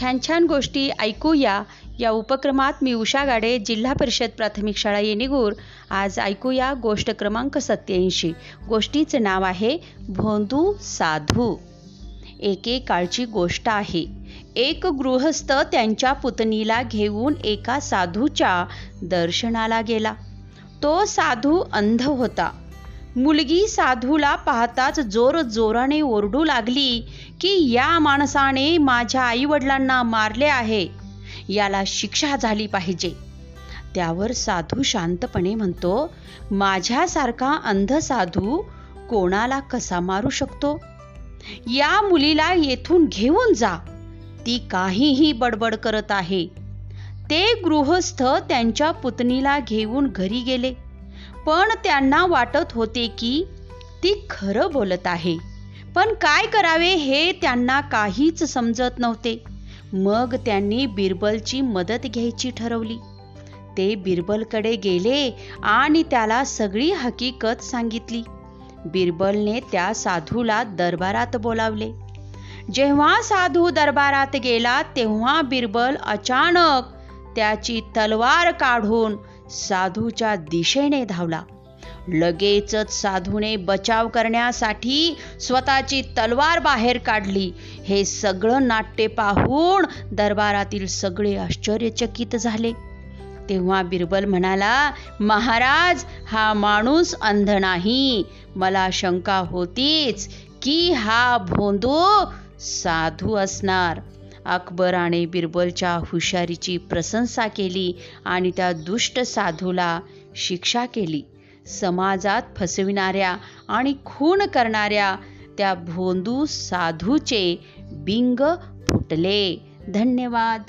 छान छान गोष्टी ऐकूया. या उपक्रमात मी उषा गाडे जिल्हा परिषद प्राथमिक शाळा येणीगूर. आज ऐकूया गोष्ट क्रमांक सत्याऐंशी गोष्टीचं नाव आहे भोंदू साधू. एकेकाळची गोष्ट आहे. एक गृहस्थ त्यांच्या पुतणीला घेऊन एका साधूच्या दर्शनाला गेला. तो साधू अंध होता. मुलगी साधूला पाहताच जोर जोराने ओरडू लागली की या माणसाने माझ्या आईवडिलांना मारले आहे. याला शिक्षा झाली पाहिजे. त्यावर साधू शांतपणे म्हणतो माझ्यासारखा अंध साधू कोणाला कसा मारू शकतो? या मुलीला येथून घेऊन जा. ती काहीही बडबड करत आहे. ते गृहस्थ त्यांच्या पुतणीला घेऊन घरी गेले. पण त्यांना वाटत होते की ती खरं बोलत आहे. पण काय करावे हे त्यांना काहीच समजत नव्हते. मग त्यांनी बिरबलची मदत घ्यायची ठरवली. ते बिरबलकडे गेले आणि त्याला सगळी हकीकत सांगितली. बिरबलने त्या साधूला दरबारात बोलावले. जेव्हा साधू दरबारात गेला तेव्हा बिरबल अचानक त्याची तलवार काढून साधूच्या दिशेने धावला. लगेचच साधूने बचाव करण्यासाठी स्वतःची तलवार बाहेर काढली. हे सगळं नाट्य पाहून दरबारातील सगळे आश्चर्यचकित झाले. तेव्हा बिरबल म्हणाला महाराज हा माणूस अंध नाही. मला शंका होतीच की हा भोंदू साधू असणार. अकबराने बिरबलच्या हुशारीची प्रशंसा केली आणि त्या दुष्ट साधूला शिक्षा केली. समाजात फसविणाऱ्या आणि खून करणाऱ्या त्या भोंदू साधूचे बिंग फुटले. धन्यवाद.